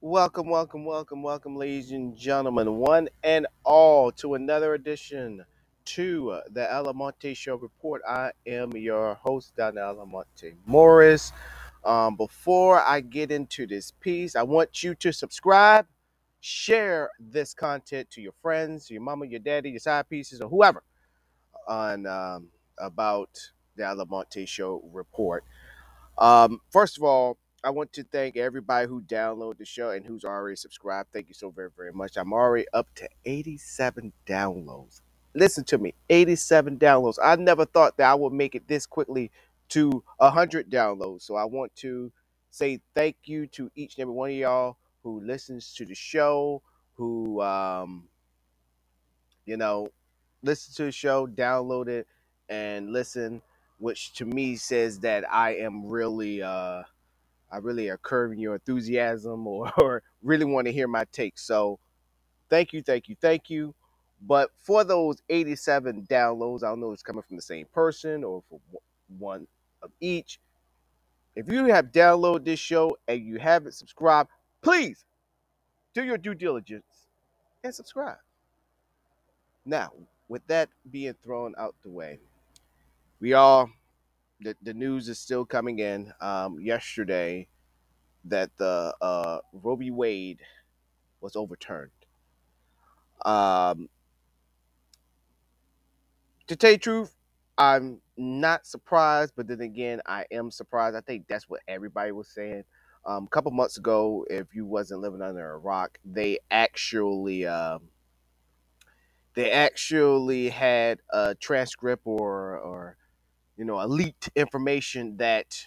Welcome, welcome, welcome, welcome, ladies and gentlemen, one and all, to another edition to the Alamonte Show Report. I am your host, Don Alamonte Morris. Um, before I get into this piece, I want you to subscribe, share this content to your friends, your mama, your daddy, your side pieces, or whoever on um, about the Alamonte Show Report. Um, first of all, I want to thank everybody who downloaded the show and who's already subscribed. Thank you so very, very much. I'm already up to 87 downloads. Listen to me, 87 downloads. I never thought that I would make it this quickly to 100 downloads. So I want to say thank you to each and every one of y'all who listens to the show, who, um, you know, listen to the show, download it, and listen, which to me says that I am really. Uh, I really are curbing your enthusiasm or, or really want to hear my take. So thank you, thank you, thank you. But for those 87 downloads, I don't know if it's coming from the same person or for one of each. If you have downloaded this show and you haven't subscribed, please do your due diligence and subscribe. Now, with that being thrown out the way, we all the, the news is still coming in. Um, yesterday, that the uh, Roe v. Wade was overturned. Um, to tell you the truth, I'm not surprised, but then again, I am surprised. I think that's what everybody was saying. Um, a couple months ago, if you wasn't living under a rock, they actually um, they actually had a transcript or or you know leaked information that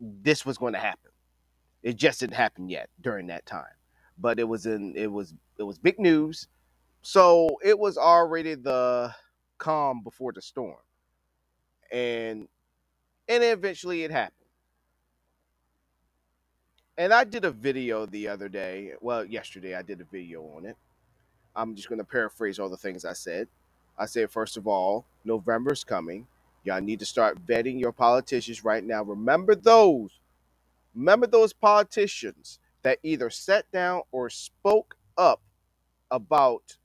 this was going to happen. It just didn't happen yet during that time, but it was in it was it was big news So it was already the calm before the storm, and and eventually it happened. And I did a video the other day. Well, yesterday I did a video on it. I'm just going to paraphrase all the things I said. I said, first of all, November's coming. Y'all need to start vetting your politicians right now. Remember those. Remember those politicians that either sat down or spoke up about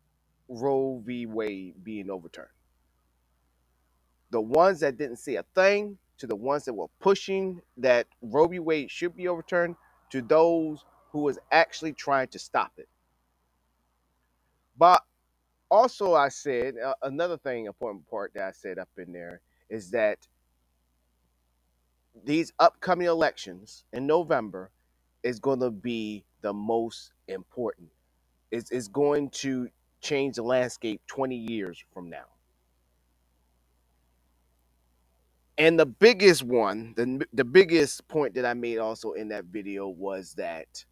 Roe v. Wade being overturned the ones that didn't say a thing to the ones that were pushing that Roe v. Wade should be overturned to those who was actually trying to stop it. But also, I said uh, another thing, important part that I said up in there is that these upcoming elections in November is going to be the most important. It's, it's going to change the landscape 20 years from now. And the biggest one, the, the biggest point that I made also in that video was that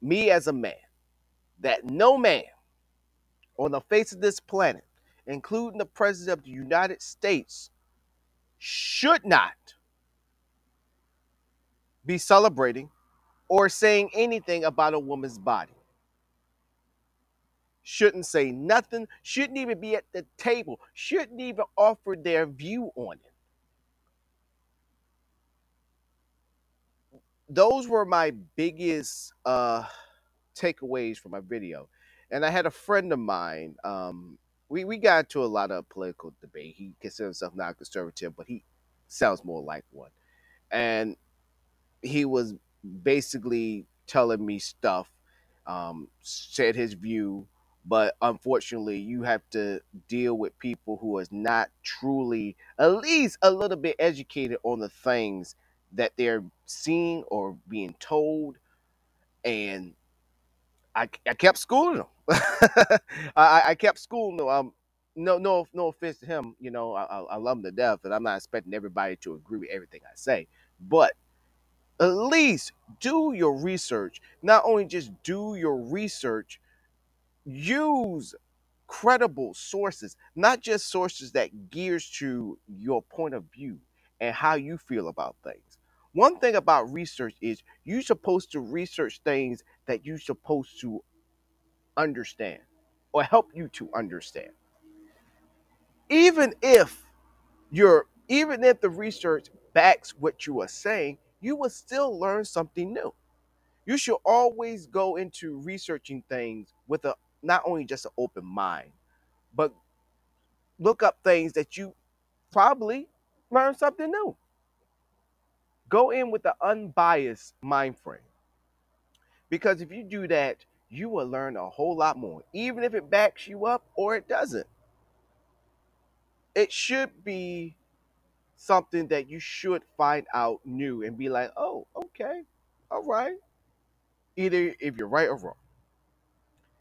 me as a man, that no man on the face of this planet, including the President of the United States, should not be celebrating or saying anything about a woman's body. Shouldn't say nothing, shouldn't even be at the table, shouldn't even offer their view on it. Those were my biggest uh takeaways from my video. And I had a friend of mine. Um, we we got into a lot of political debate. He considers himself not conservative, but he sounds more like one. And he was basically telling me stuff, um, said his view, but unfortunately, you have to deal with people who is not truly, at least a little bit educated on the things that they're seeing or being told, and I, I kept schooling him. I, I kept schooling him. Um, no, no, no offense to him. You know, I, I I love him to death, and I'm not expecting everybody to agree with everything I say. But at least do your research. Not only just do your research, use credible sources, not just sources that gears to your point of view and how you feel about things. One thing about research is you're supposed to research things that you're supposed to understand or help you to understand. Even if you're even if the research backs what you are saying, you will still learn something new. You should always go into researching things with a not only just an open mind, but look up things that you probably learn something new. Go in with an unbiased mind frame. Because if you do that, you will learn a whole lot more, even if it backs you up or it doesn't. It should be something that you should find out new and be like, oh, okay, all right. Either if you're right or wrong.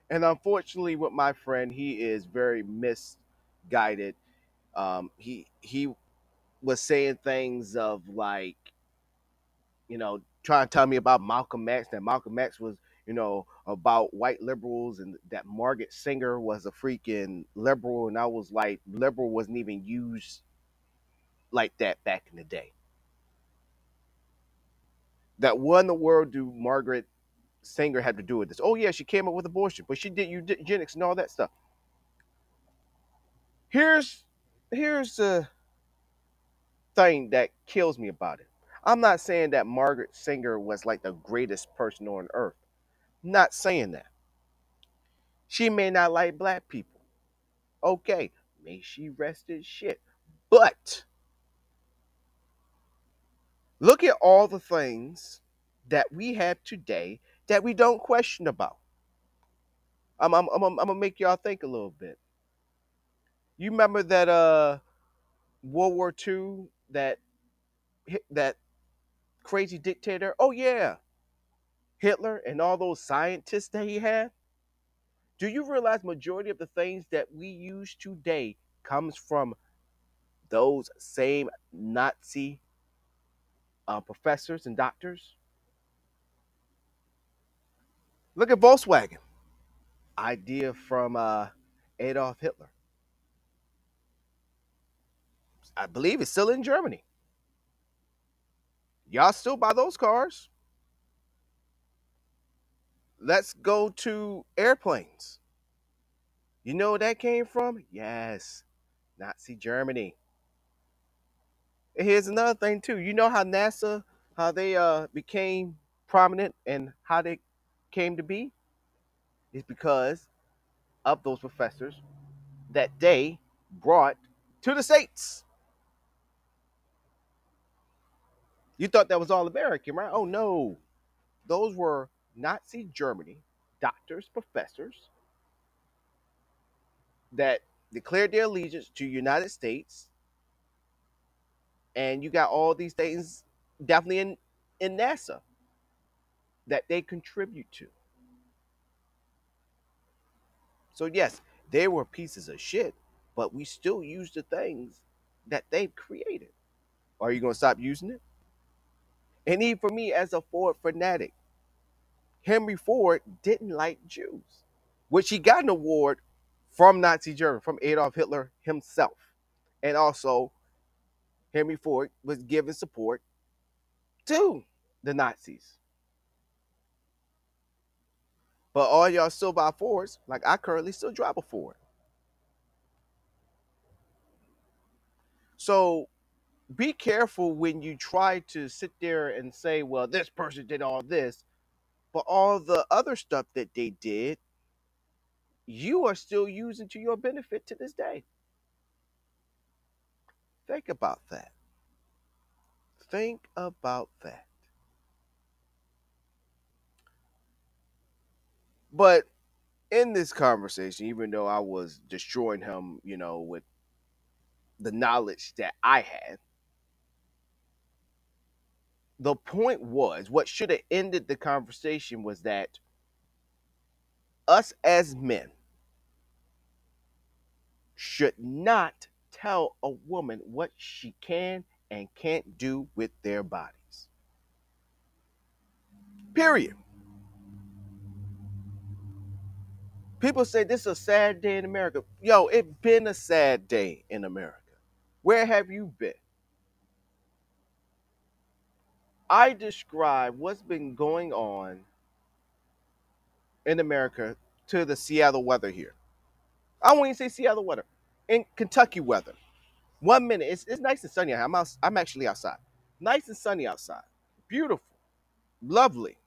And unfortunately, with my friend, he is very misguided. Um, he he was saying things of like, you know, trying to tell me about Malcolm X, that Malcolm X was, you know, about white liberals and that Margaret Singer was a freaking liberal. And I was like, liberal wasn't even used like that back in the day. That what in the world do Margaret Singer have to do with this? Oh yeah, she came up with abortion, but she did eugenics and all that stuff. Here's here's the thing that kills me about it. I'm not saying that Margaret Singer was like the greatest person on earth. Not saying that. She may not like black people. Okay, may she rest in shit. But look at all the things that we have today that we don't question about. I'm, I'm, I'm, I'm gonna make y'all think a little bit. You remember that uh World War II that that crazy dictator? Oh yeah, Hitler and all those scientists that he had. Do you realize majority of the things that we use today comes from those same Nazi uh, professors and doctors? Look at Volkswagen, idea from uh, Adolf Hitler. I believe it's still in Germany. Y'all still buy those cars? Let's go to airplanes. You know where that came from? Yes, Nazi Germany. And here's another thing too. You know how NASA, how they uh became prominent and how they came to be? Is because of those professors that they brought to the States. You thought that was all American, right? Oh no. Those were Nazi Germany doctors, professors that declared their allegiance to United States. And you got all these things definitely in, in NASA that they contribute to. So yes, they were pieces of shit, but we still use the things that they've created. Are you gonna stop using it? And even for me as a Ford fanatic, Henry Ford didn't like Jews, which he got an award from Nazi Germany, from Adolf Hitler himself. And also, Henry Ford was giving support to the Nazis. But all y'all still buy Fords, like I currently still drive a Ford. So be careful when you try to sit there and say, well, this person did all this, but all the other stuff that they did, you are still using to your benefit to this day. Think about that. Think about that. But in this conversation, even though I was destroying him, you know, with the knowledge that I had, the point was what should have ended the conversation was that us as men should not tell a woman what she can and can't do with their bodies. Period. People say this is a sad day in America. Yo, it's been a sad day in America. Where have you been? I describe what's been going on in America to the Seattle weather here. I won't even say Seattle weather. In Kentucky weather. One minute, it's, it's nice and sunny. I'm out, I'm actually outside. Nice and sunny outside. Beautiful. Lovely.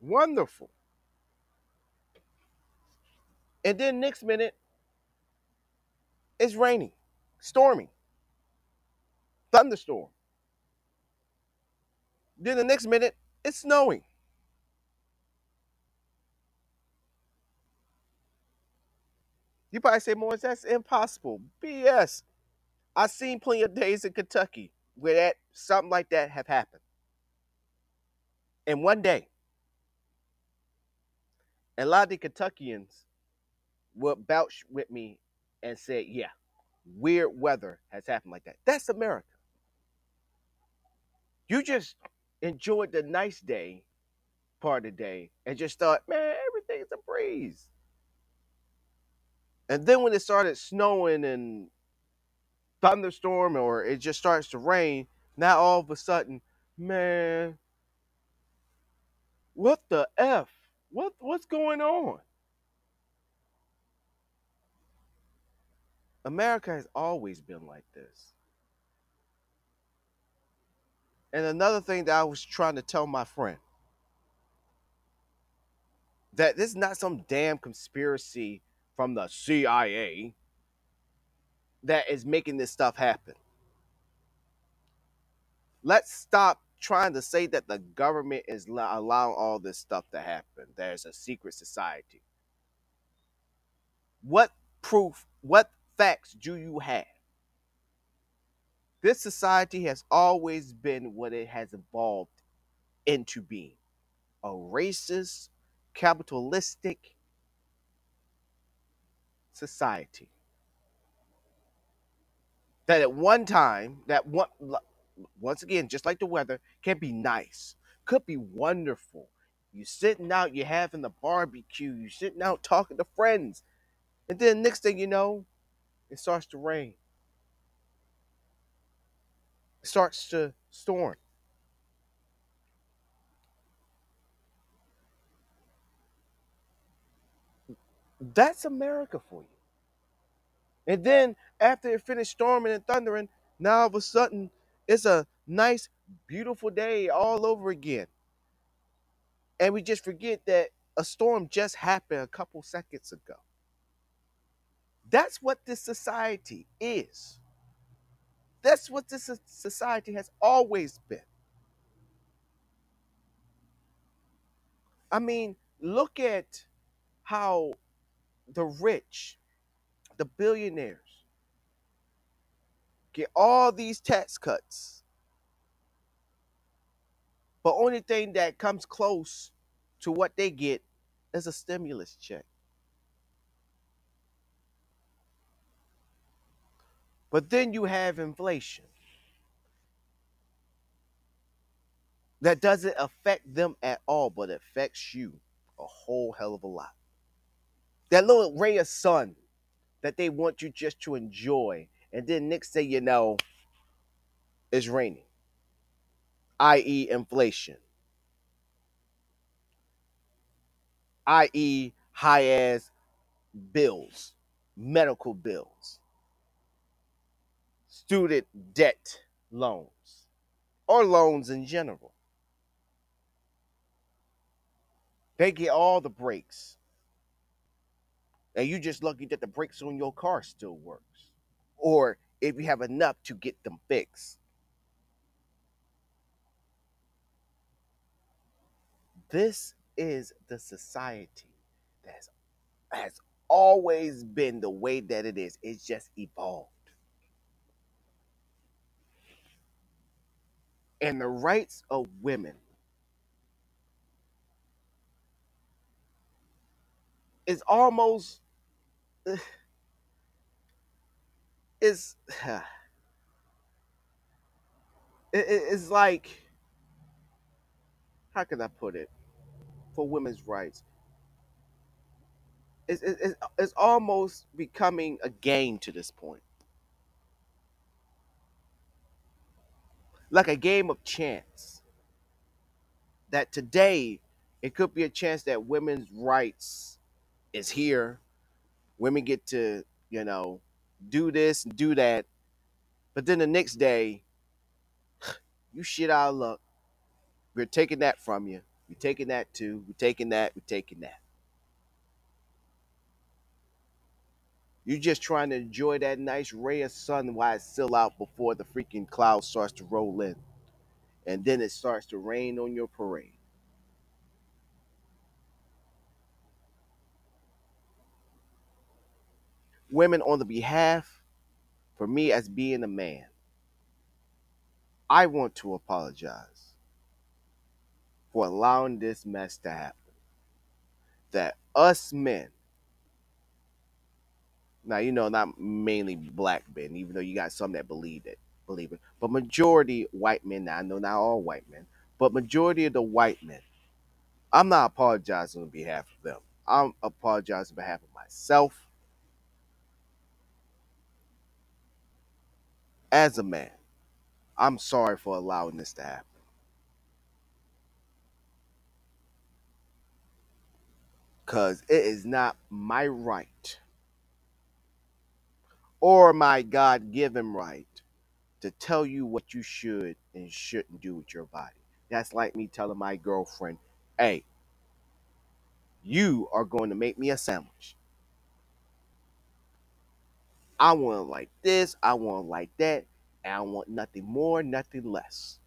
Wonderful. And then next minute, it's raining, stormy, thunderstorm. Then the next minute, it's snowing. You probably say, Morris, that's impossible. BS. I've seen plenty of days in Kentucky where that something like that have happened. In one day. And a lot of the Kentuckians would vouch with me and say, yeah, weird weather has happened like that. That's America. You just enjoyed the nice day part of the day and just thought, man, everything's a breeze. And then when it started snowing and thunderstorm or it just starts to rain, now all of a sudden, man, what the F? What what's going on? America has always been like this. And another thing that I was trying to tell my friend that this is not some damn conspiracy from the CIA that is making this stuff happen. Let's stop trying to say that the government is lo- allowing all this stuff to happen. There's a secret society. What proof, what facts do you have? This society has always been what it has evolved into being a racist, capitalistic society. That at one time, that one, once again, just like the weather, can be nice, could be wonderful. You sitting out, you're having the barbecue, you're sitting out talking to friends, and then next thing you know, it starts to rain. Starts to storm. That's America for you. And then after it finished storming and thundering, now all of a sudden it's a nice, beautiful day all over again. And we just forget that a storm just happened a couple seconds ago. That's what this society is. That's what this society has always been. I mean, look at how the rich, the billionaires, get all these tax cuts, but only thing that comes close to what they get is a stimulus check. But then you have inflation that doesn't affect them at all, but affects you a whole hell of a lot. That little ray of sun that they want you just to enjoy, and then next thing you know, it's raining, i.e., inflation, i.e., high ass bills, medical bills, student debt loans, or loans in general. They get all the brakes. And you just lucky that the brakes on your car still works. Or if you have enough to get them fixed. This is the society that has, has always been the way that it is. It's just evolved. And the rights of women is almost is it's like how can I put it for women's rights? It's, it's, it's almost becoming a game to this point, like a game of chance. That today it could be a chance that women's rights is here. Women get to you know do this and do that, but then the next day you shit out of luck. We're taking that from you. We're taking that too. We're taking that. We're taking that. You just trying to enjoy that nice ray of sun while it's still out before the freaking cloud starts to roll in, and then it starts to rain on your parade. Women, on the behalf for me as being a man, I want to apologize for allowing this mess to happen. That us men, now you know not mainly black men, even though you got some that believe it, believe it, but majority white men. Now I know not all white men, but majority of the white men. I'm not apologizing on behalf of them. I'm apologizing on behalf of myself as a man. I'm sorry for allowing this to happen. Because it is not my right or my God given right to tell you what you should and shouldn't do with your body. That's like me telling my girlfriend, hey, you are going to make me a sandwich. I want it like this, I want it like that, and I want nothing more, nothing less.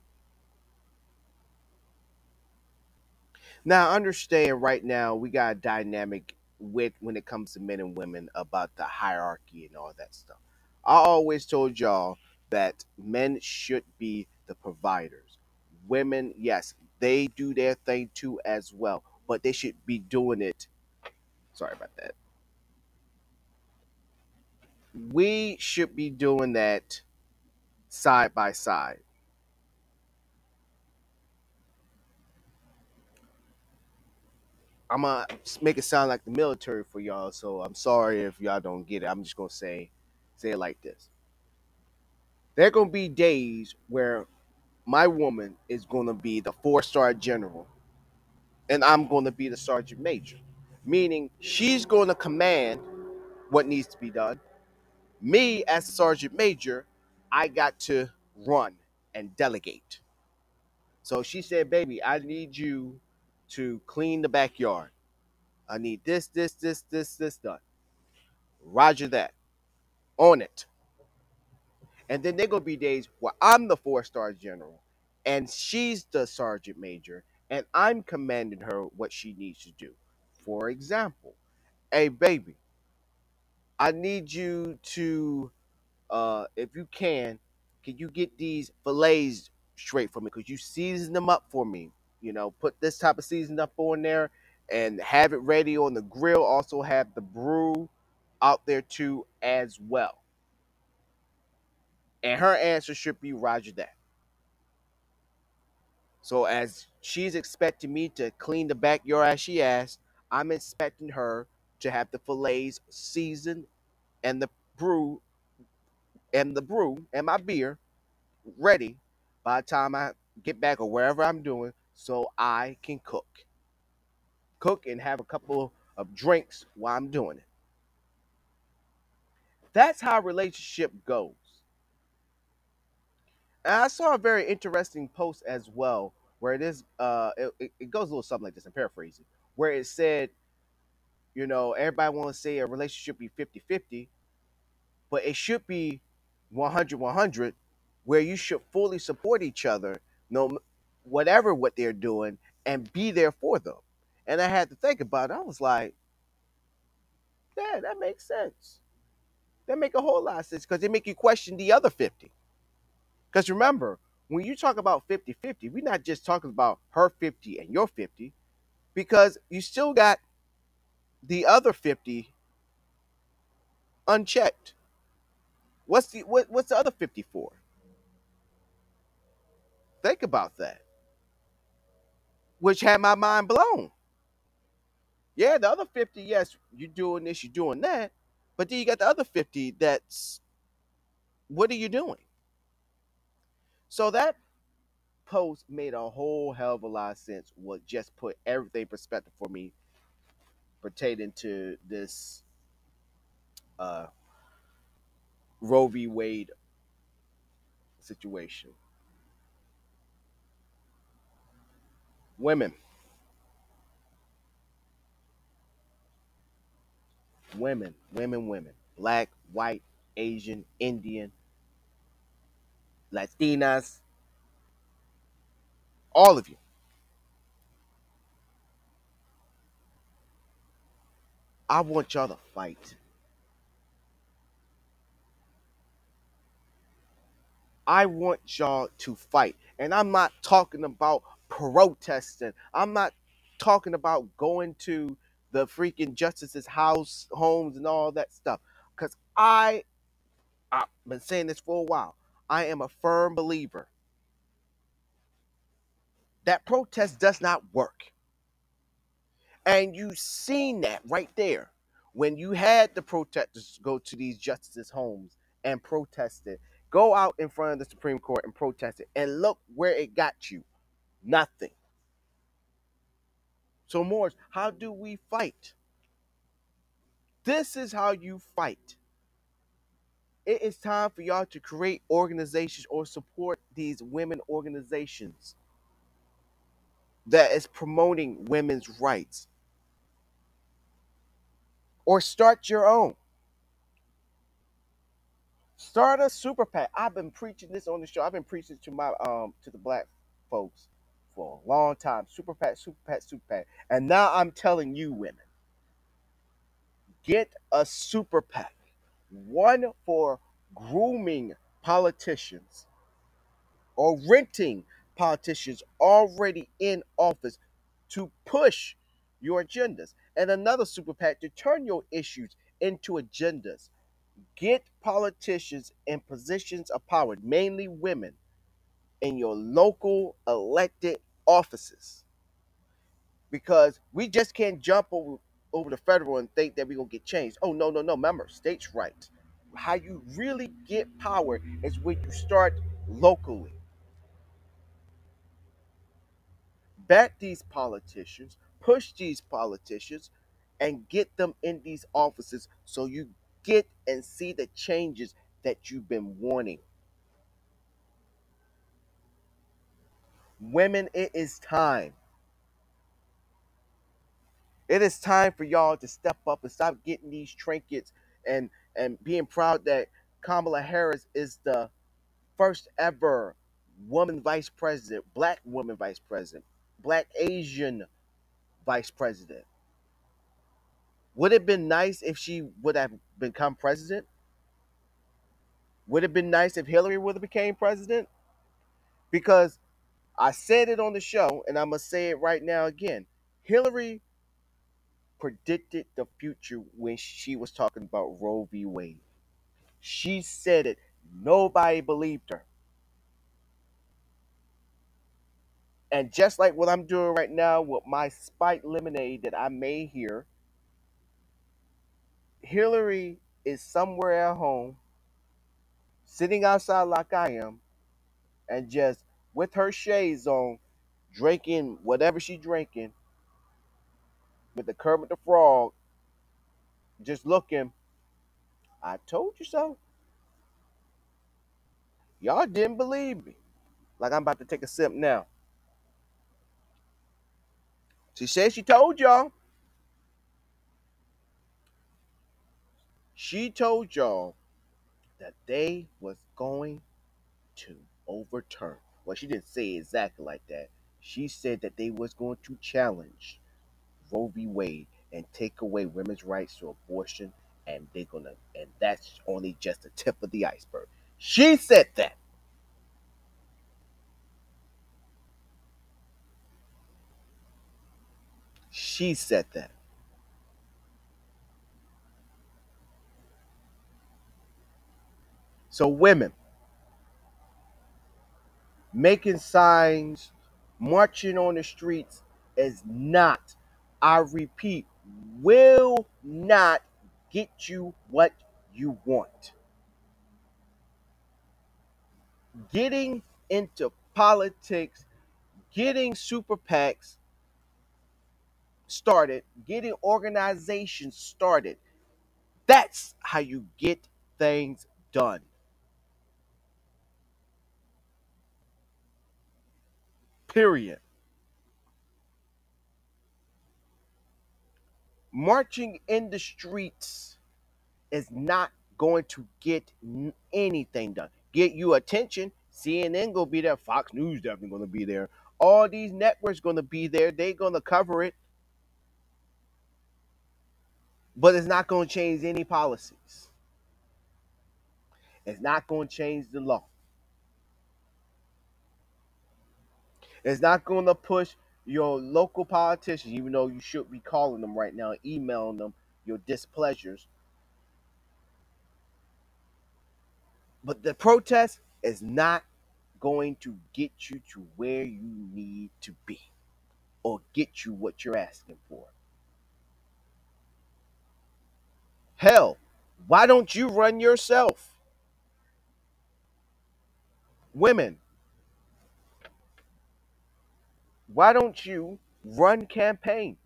Now, understand right now we got a dynamic with when it comes to men and women about the hierarchy and all that stuff. I always told y'all that men should be the providers. Women, yes, they do their thing too as well, but they should be doing it. Sorry about that. We should be doing that side by side. I'm gonna make it sound like the military for y'all, so I'm sorry if y'all don't get it. I'm just gonna say say it like this. There are gonna be days where my woman is gonna be the four star general and I'm gonna be the sergeant major. Meaning she's gonna command what needs to be done. Me as sergeant major, I got to run and delegate. So she said, baby, I need you to clean the backyard. I need this, this, this, this, this done. Roger that. On it. And then there gonna be days where I'm the four star general and she's the sergeant major and I'm commanding her what she needs to do. For example, hey baby, I need you to uh if you can, can you get these fillets straight for me? Because you season them up for me. You know, put this type of season up on there and have it ready on the grill. Also have the brew out there too as well And her answer should be Roger that. So as she's expecting me to clean the backyard as she asked, I'm expecting her to have the fillets seasoned and the brew and the brew and my beer ready by the time I get back or wherever I'm doing so I can cook. Cook and have a couple of drinks while I'm doing it. That's how a relationship goes. And I saw a very interesting post as well where it is uh it, it it goes a little something like this, I'm paraphrasing, where it said, you know, everybody wants to say a relationship be fifty-fifty, but it should be 100-100 where you should fully support each other no whatever what they're doing and be there for them. And I had to think about it. I was like, yeah, that makes sense. That make a whole lot of sense because they make you question the other 50. Because remember, when you talk about fifty-fifty, we're not just talking about her 50 and your 50, because you still got the other 50 unchecked. What's the what, what's the other 50 for? Think about that. Which had my mind blown. Yeah, the other 50, yes, you're doing this, you're doing that. But then you got the other 50 that's what are you doing? So that post made a whole hell of a lot of sense. What just put everything in perspective for me pertaining to this uh Roe v. Wade situation. women. Women women women. Black white asian indian latinas. All of you. I want y'all to fight. I want y'all to fight. And i'm not talking about protesting. I'm not talking about going to the freaking justice's house, homes, and all that stuff. Because I, I've been saying this for a while. I am a firm believer that protest does not work. And you've seen that right there when you had the protesters go to these justices' homes and protest it. Go out in front of the Supreme Court and protest it. And look where it got you. Nothing. So, Morris, how do we fight? This is how you fight. It is time for y'all to create organizations or support these women organizations that is promoting women's rights. Or start your own. Start a super PAC. I've been preaching this on the show. I've been preaching to my um to the black folks for a long time. Super PAC, super PAC, super PAC. And now I'm telling you women, get a super PAC. One for grooming politicians or renting politicians already in office to push your agendas. And another super PAC to turn your issues into agendas Get politicians in positions of power, mainly women, in your local elected offices. Because we just can't jump over, over the federal and think that we're to get changed. Oh, no, no, no. Remember, states' rights. How you really get power is when you start locally. Back these politicians, push these politicians, and get them in these offices so you get and see the changes that you've been wanting. Women, it is time. It is time for y'all to step up and stop getting these trinkets and and being proud that Kamala Harris is the first ever woman vice president, black woman vice president, black Asian vice president. Would it have been nice if she would have become president? Would it have been nice if Hillary would have became president? Because I said it on the show, and I'm gonna say it right now again. Hillary predicted the future when she was talking about Roe v. Wade. She said it. Nobody believed her. And just like what I'm doing right now with my spiked lemonade that I made here, Hillary is somewhere at home, sitting outside like I am, and just with her shades on, drinking whatever she drinking, with the Kermit the Frog, just looking. I told you so. Y'all didn't believe me. Like I'm about to take a sip now. She said she told y'all. She told y'all that they was going to overturn. Well, she didn't say exactly like that. She said that they was going to challenge Roe v. Wade and take away women's rights to abortion, and they're gonna, and that's only just the tip of the iceberg. She said that. She said that. So women making signs, marching on the streets is not, I repeat, will not get you what you want. Getting into politics, getting super PACs started, getting organizations started. That's how you get things done. Period. Marching in the streets is not going to get anything done. Get you attention. CNN gonna be there. Fox News definitely gonna be there. All these networks gonna be there. They gonna cover it, but it's not gonna change any policies. It's not gonna change the law. It's not gonna push your local politicians, even though you should be calling them right now, emailing them your displeasures. But the protest is not going to get you to where you need to be or get you what you're asking for. Hell, why don't you run yourself? Women, why don't you run campaigns?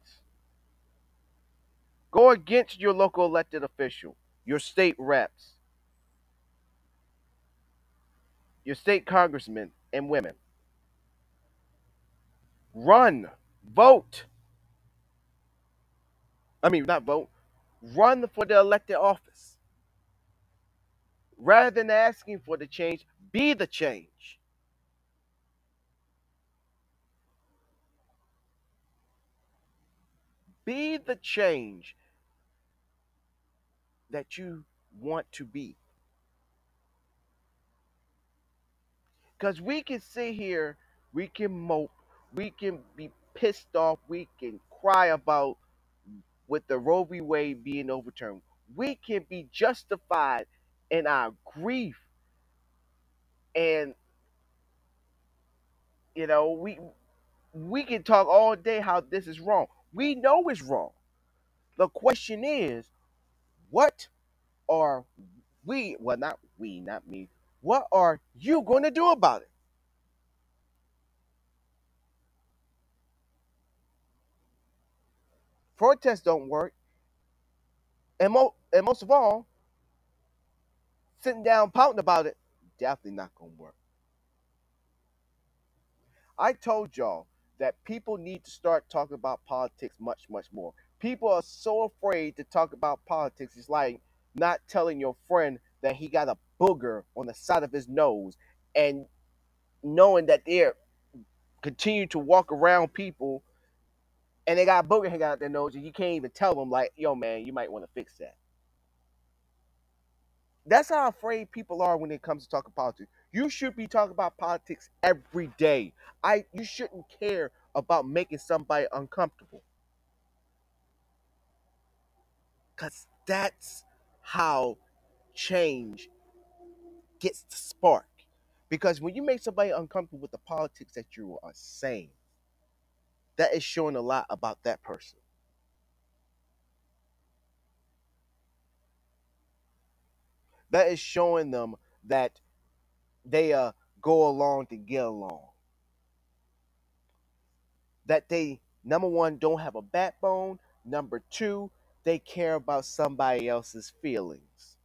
Go against your local elected official, your state reps, your state congressmen and women. Run, vote. I mean, not vote, run for the elected office. Rather than asking for the change, be the change. Be the change that you want to be. Because we can sit here, we can mope, we can be pissed off, we can cry about with the Roe v. Wade being overturned. We can be justified in our grief and you know, we we can talk all day how this is wrong. We know it's wrong. The question is, what are we well not we, not me, what are you gonna do about it? Protests don't work. And, mo- and most of all, sitting down pouting about it, definitely not gonna work. I told y'all that people need to start talking about politics much, much more. People are so afraid to talk about politics. It's like not telling your friend that he got a booger on the side of his nose and knowing that they're continue to walk around people and they got a booger hanging out their nose and you can't even tell them like, yo man, you might want to fix that. That's how afraid people are when it comes to talking politics. You should be talking about politics every day. I you shouldn't care about making somebody uncomfortable. Cause that's how change gets the spark. Because when you make somebody uncomfortable with the politics that you are saying, that is showing a lot about that person. That is showing them that they uh go along to get along. That they number one don't have a backbone. Number two, they care about somebody else's feelings.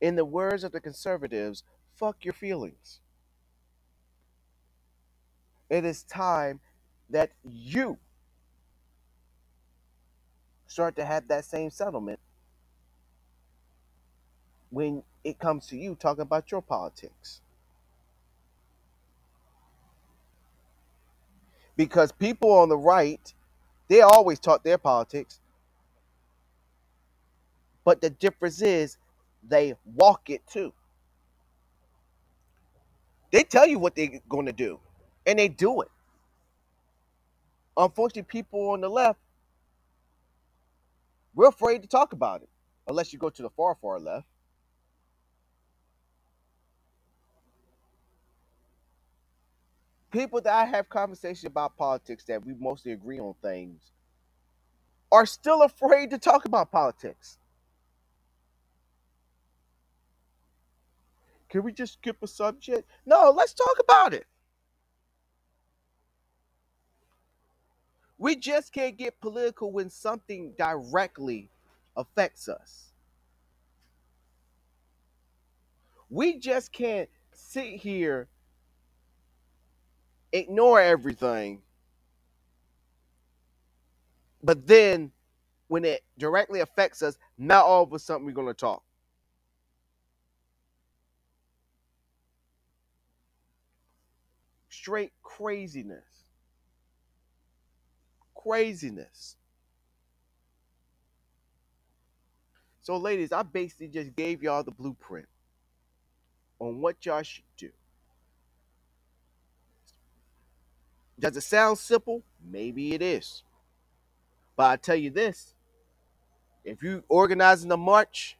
In the words of the conservatives, fuck your feelings. It is time that you start to have that same settlement when it comes to you talking about your politics. Because people on the right, they always talk their politics, but the difference is they walk it too. They tell you what they're going to do, and they do it. Unfortunately, people on the left, we're afraid to talk about it, unless you go to the far, far left. People that I have conversations about politics that we mostly agree on things are still afraid to talk about politics. Can we just skip a subject? No, let's talk about it. We just can't get political when something directly affects us. We just can't sit here, ignore everything, But then when it directly affects us, now all of a sudden we're going to talk. Straight craziness. Craziness. So, ladies, I basically just gave y'all the blueprint on what y'all should do. Does it sound simple? Maybe it is. But I tell you this if you're organizing a march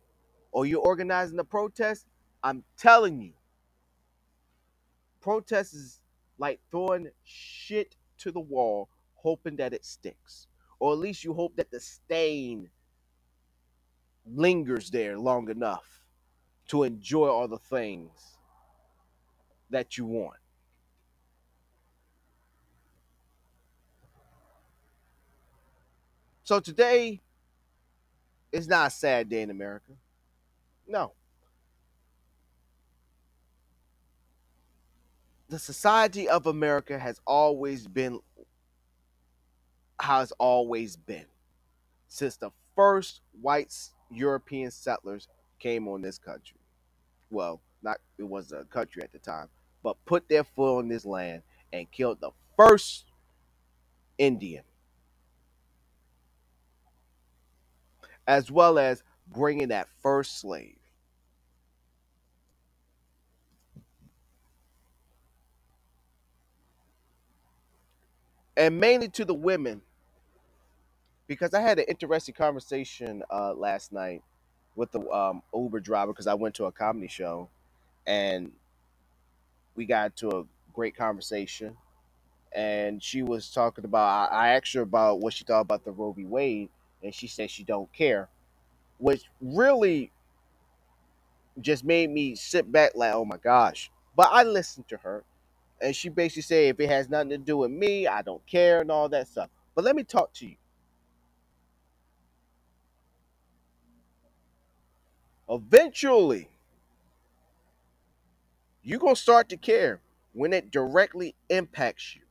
or you're organizing a protest, I'm telling you, protest is like throwing shit to the wall, hoping that it sticks. Or at least you hope that the stain lingers there long enough to enjoy all the things that you want. So today is not a sad day in America. No. The society of America has always been has always been since the first white European settlers came on this country. Well, not it was a country at the time, but put their foot on this land and killed the first Indian, as well as bringing that first slave. And mainly to the women, because I had an interesting conversation uh, last night with the um, Uber driver because I went to a comedy show and we got to a great conversation. And she was talking about, I I asked her about what she thought about the Roe v. Wade, and she said she don't care, which really just made me sit back like, oh my gosh. But I listened to her, and she basically said, if it has nothing to do with me, I don't care, and all that stuff. But let me talk to you. Eventually, you're going to start to care when it directly impacts you,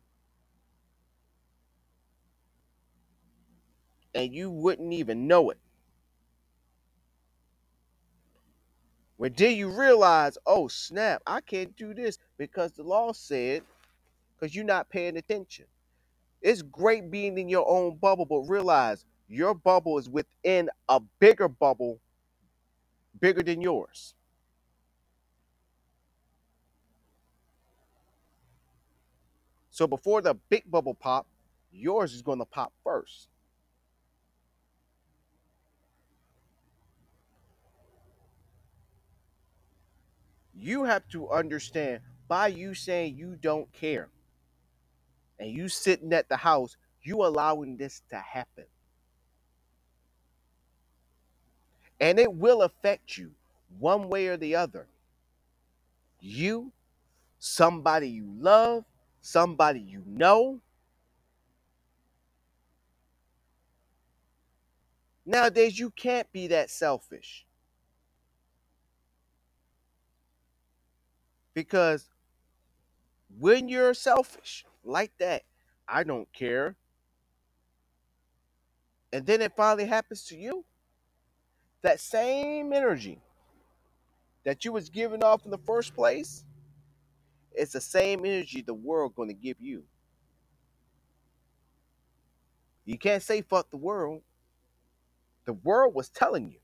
and you wouldn't even know it. When did you realize, oh snap, I can't do this because the law said, because you're not paying attention. It's great being in your own bubble, but realize your bubble is within a bigger bubble, bigger than yours. So before the big bubble pop, yours is going to pop first. You have to understand by you saying you don't care and you sitting at the house, you allowing this to happen. And it will affect you one way or the other. You, somebody you love, somebody you know. Nowadays, you can't be that selfish because when you're selfish like that, I don't care. And then it finally happens to you. That same energy that you was giving off in the first place, it's the same energy the world going to give you. You can't say fuck the world. The world was telling you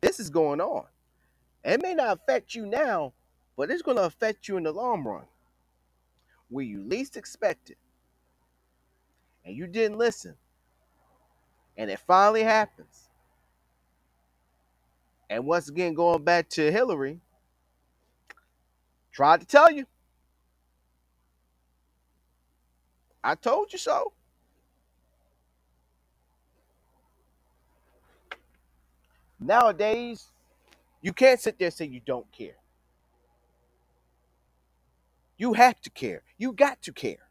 this is going on. It may not affect you now, but it's going to affect you in the long run where you least expect it. And you didn't listen. And it finally happens. And once again, going back to Hillary, tried to tell you. I told you so. Nowadays, you can't sit there and say you don't care. You have to care. You got to care.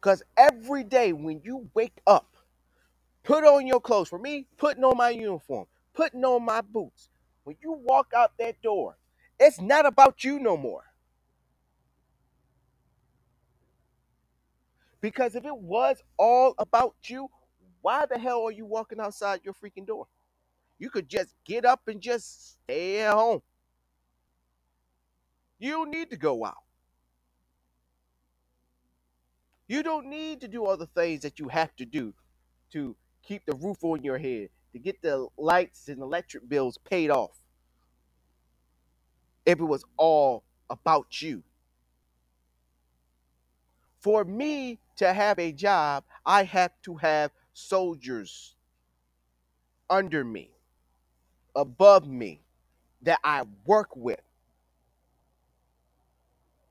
Because every day when you wake up, put on your clothes. For me, putting on my uniform, putting on my boots. When you walk out that door, it's not about you no more. Because if it was all about you, why the hell are you walking outside your freaking door? You could just get up and just stay at home. You don't need to go out. You don't need to do all the things that you have to do to keep the roof on your head, to get the lights and electric bills paid off. If it was all about you. For me to have a job, I have to have soldiers under me, above me, that I work with.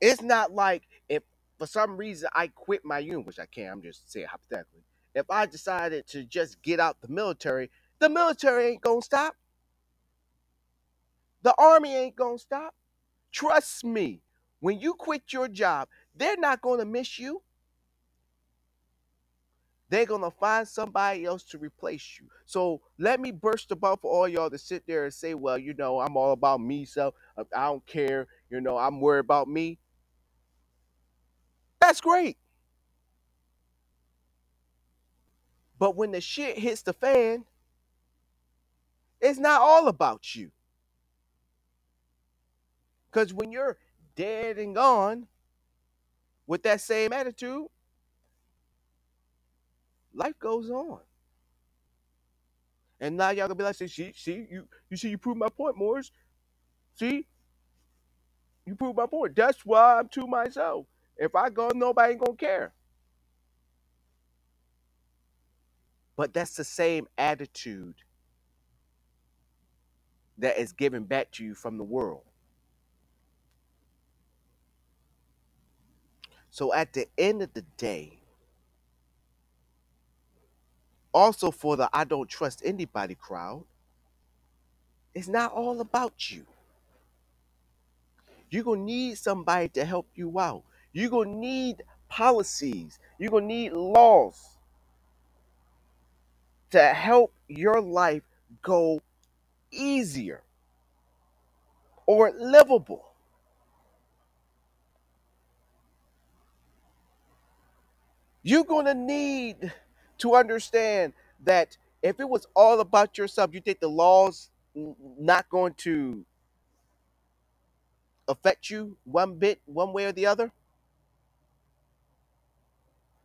It's not like if for some reason I quit my unit, which I can't, I'm just saying hypothetically. If I decided to just get out the military, the military ain't gonna stop. The army ain't gonna stop. Trust me, when you quit your job, they're not gonna miss you. They're gonna find somebody else to replace you. So let me burst the bubble for all y'all to sit there and say, well, you know, I'm all about me, so uh, I don't care, you know, I'm worried about me. That's great. But when the shit hits the fan, it's not all about you. Because when you're dead and gone with that same attitude, life goes on. And now y'all gonna be like, see, see, see, you, you see, you prove my point, Morris. See, you prove my point. That's why I'm to myself. If I go, nobody ain't gonna care. But that's the same attitude that is given back to you from the world. So at the end of the day, also for the I don't trust anybody crowd, it's not all about you. You're gonna need somebody to help you out. You're gonna need policies. You're gonna need laws to help your life go easier or livable. You're gonna need to understand that if it was all about yourself, you think the laws not going to affect you one bit, one way or the other?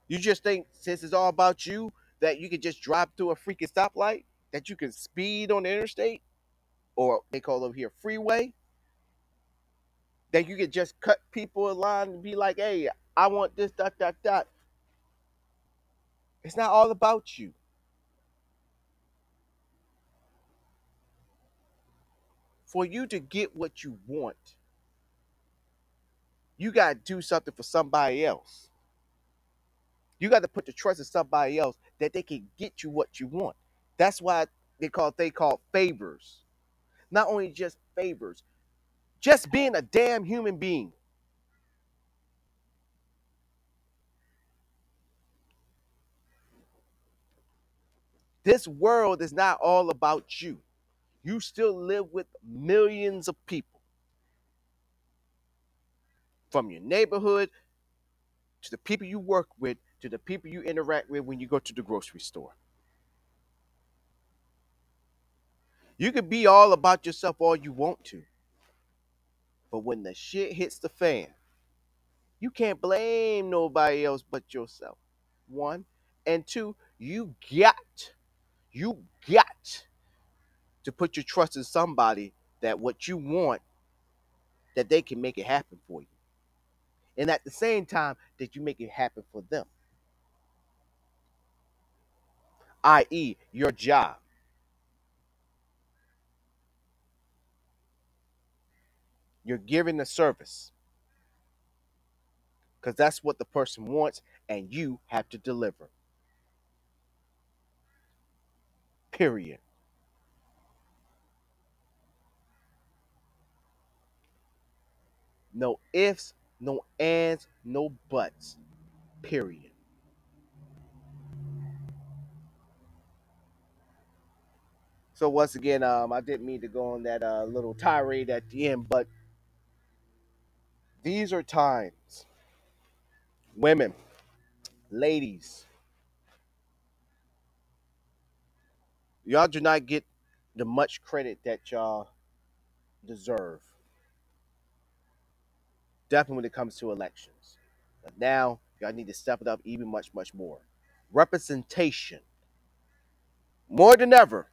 You just think since it's all about you that you could just drive through a freaking stoplight, that you can speed on the interstate, or they call over here freeway, that you could just cut people in line and be like, hey, I want this, dot, dot, dot. It's not all about you. For you to get what you want, you got to do something for somebody else. You got to put the trust in somebody else that they can get you what you want. That's why they call they call favors. Not only just favors, just being a damn human being. This world is not all about you. You still live with millions of people from your neighborhood to the people you work with to the people you interact with when you go to the grocery store. You can be all about yourself all you want to, but when the shit hits the fan, you can't blame nobody else but yourself. One. And two, you got, you got to put your trust in somebody that what you want, that they can make it happen for you. And at the same time, that you make it happen for them, i.e., your job. You're giving the service because that's what the person wants, and you have to deliver. Period. No ifs, no ands, no buts. Period. So once again, um, I didn't mean to go on that uh, little tirade at the end, but these are times, women. Ladies, y'all do not get the much credit that y'all deserve. Definitely when it comes to elections. But now y'all need to step it up even much, much more. Representation, more than ever,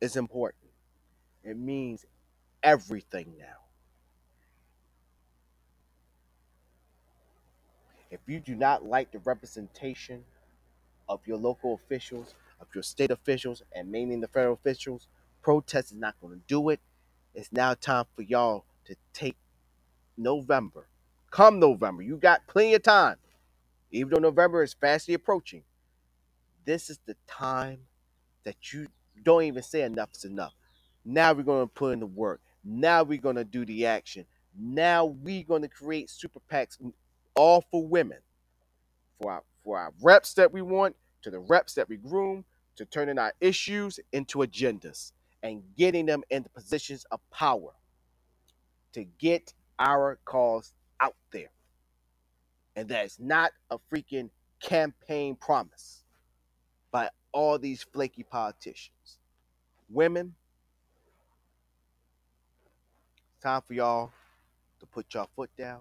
is important. It means everything now. If you do not like the representation of your local officials, of your state officials, and mainly the federal officials, protest is not going to do it. It's now time for y'all to take November. Come November, you got plenty of time. Even though November is fastly approaching, this is the time that you don't even say enough is enough. Now we're going to put in the work. Now we're going to do the action. Now we're going to create super PACs all for women for our for our reps that we want, to the reps that we groom, to turning our issues into agendas and getting them into positions of power to get our cause out there. And that is not a freaking campaign promise by all these flaky politicians. Women, it's time for y'all to put your foot down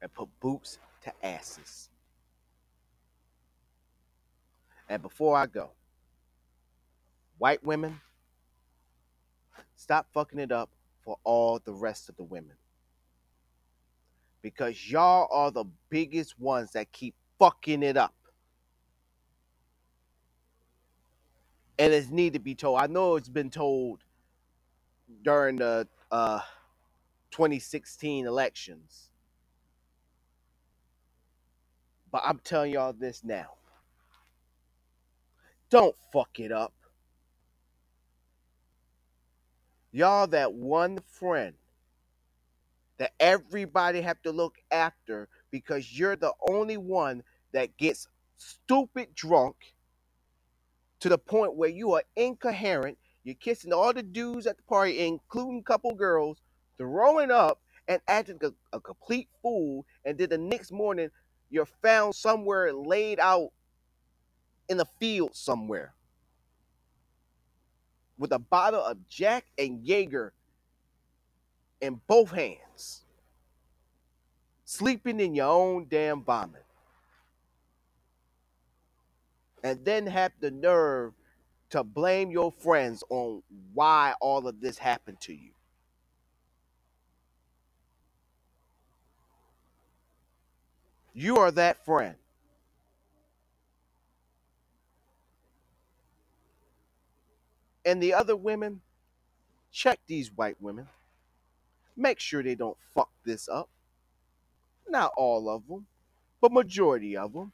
and put boots to asses. And before I go, white women, stop fucking it up for all the rest of the women. Because y'all are the biggest ones that keep fucking it up. And it's need to be told. I know it's been told during the uh, 2016 elections. But I'm telling y'all this now. Don't fuck it up. Y'all that one friend that everybody have to look after because you're the only one that gets stupid drunk to the point where you are incoherent. You're kissing all the dudes at the party, including a couple girls, throwing up and acting a, a complete fool. And then the next morning, you're found somewhere laid out in the field somewhere with a bottle of Jack and Jaeger in both hands, sleeping in your own damn vomit. And then have the nerve to blame your friends on why all of this happened to you. You are that friend. And the other women, check these white women. Make sure they don't fuck this up. Not all of them, but majority of them.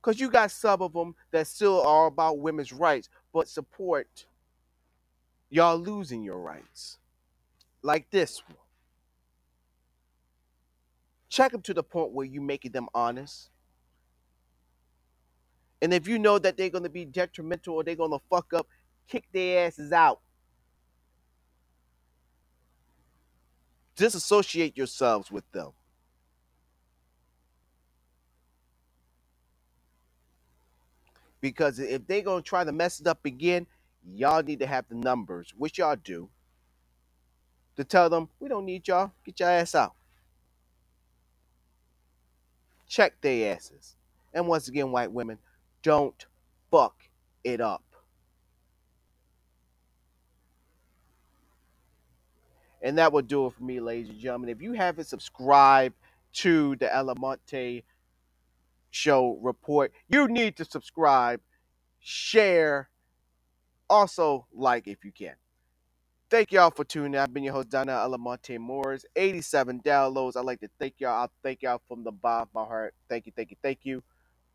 Because you got some of them that still are about women's rights, but support y'all losing your rights. Like this one. Check them to the point where you making them honest. And if you know that they're going to be detrimental or they're going to fuck up, kick their asses out. Disassociate yourselves with them. Because if they're going to try to mess it up again, y'all need to have the numbers, which y'all do, to tell them, we don't need y'all. Get your ass out. Check their asses. And once again, white women, don't fuck it up. And that will do it for me, ladies and gentlemen. If you haven't subscribed to the Alamonte Show report, you need to subscribe, share, also like if you can. Thank y'all for tuning in. I've been your host, Donna Alamonte Moores. 87 downloads. I'd like to thank y'all. I thank y'all from the bottom of my heart. Thank you, thank you, thank you.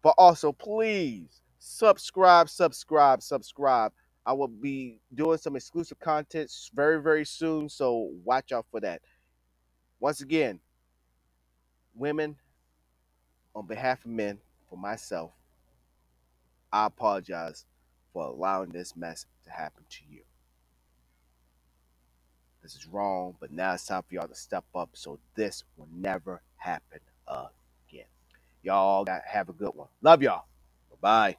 But also, please subscribe, subscribe, subscribe. I will be doing some exclusive content very, very soon. So watch out for that. Once again, women, on behalf of men, for myself, I apologize for allowing this mess to happen to you. This is wrong, but now it's time for y'all to step up so this will never happen again. Y'all have a good one. Love y'all. Bye.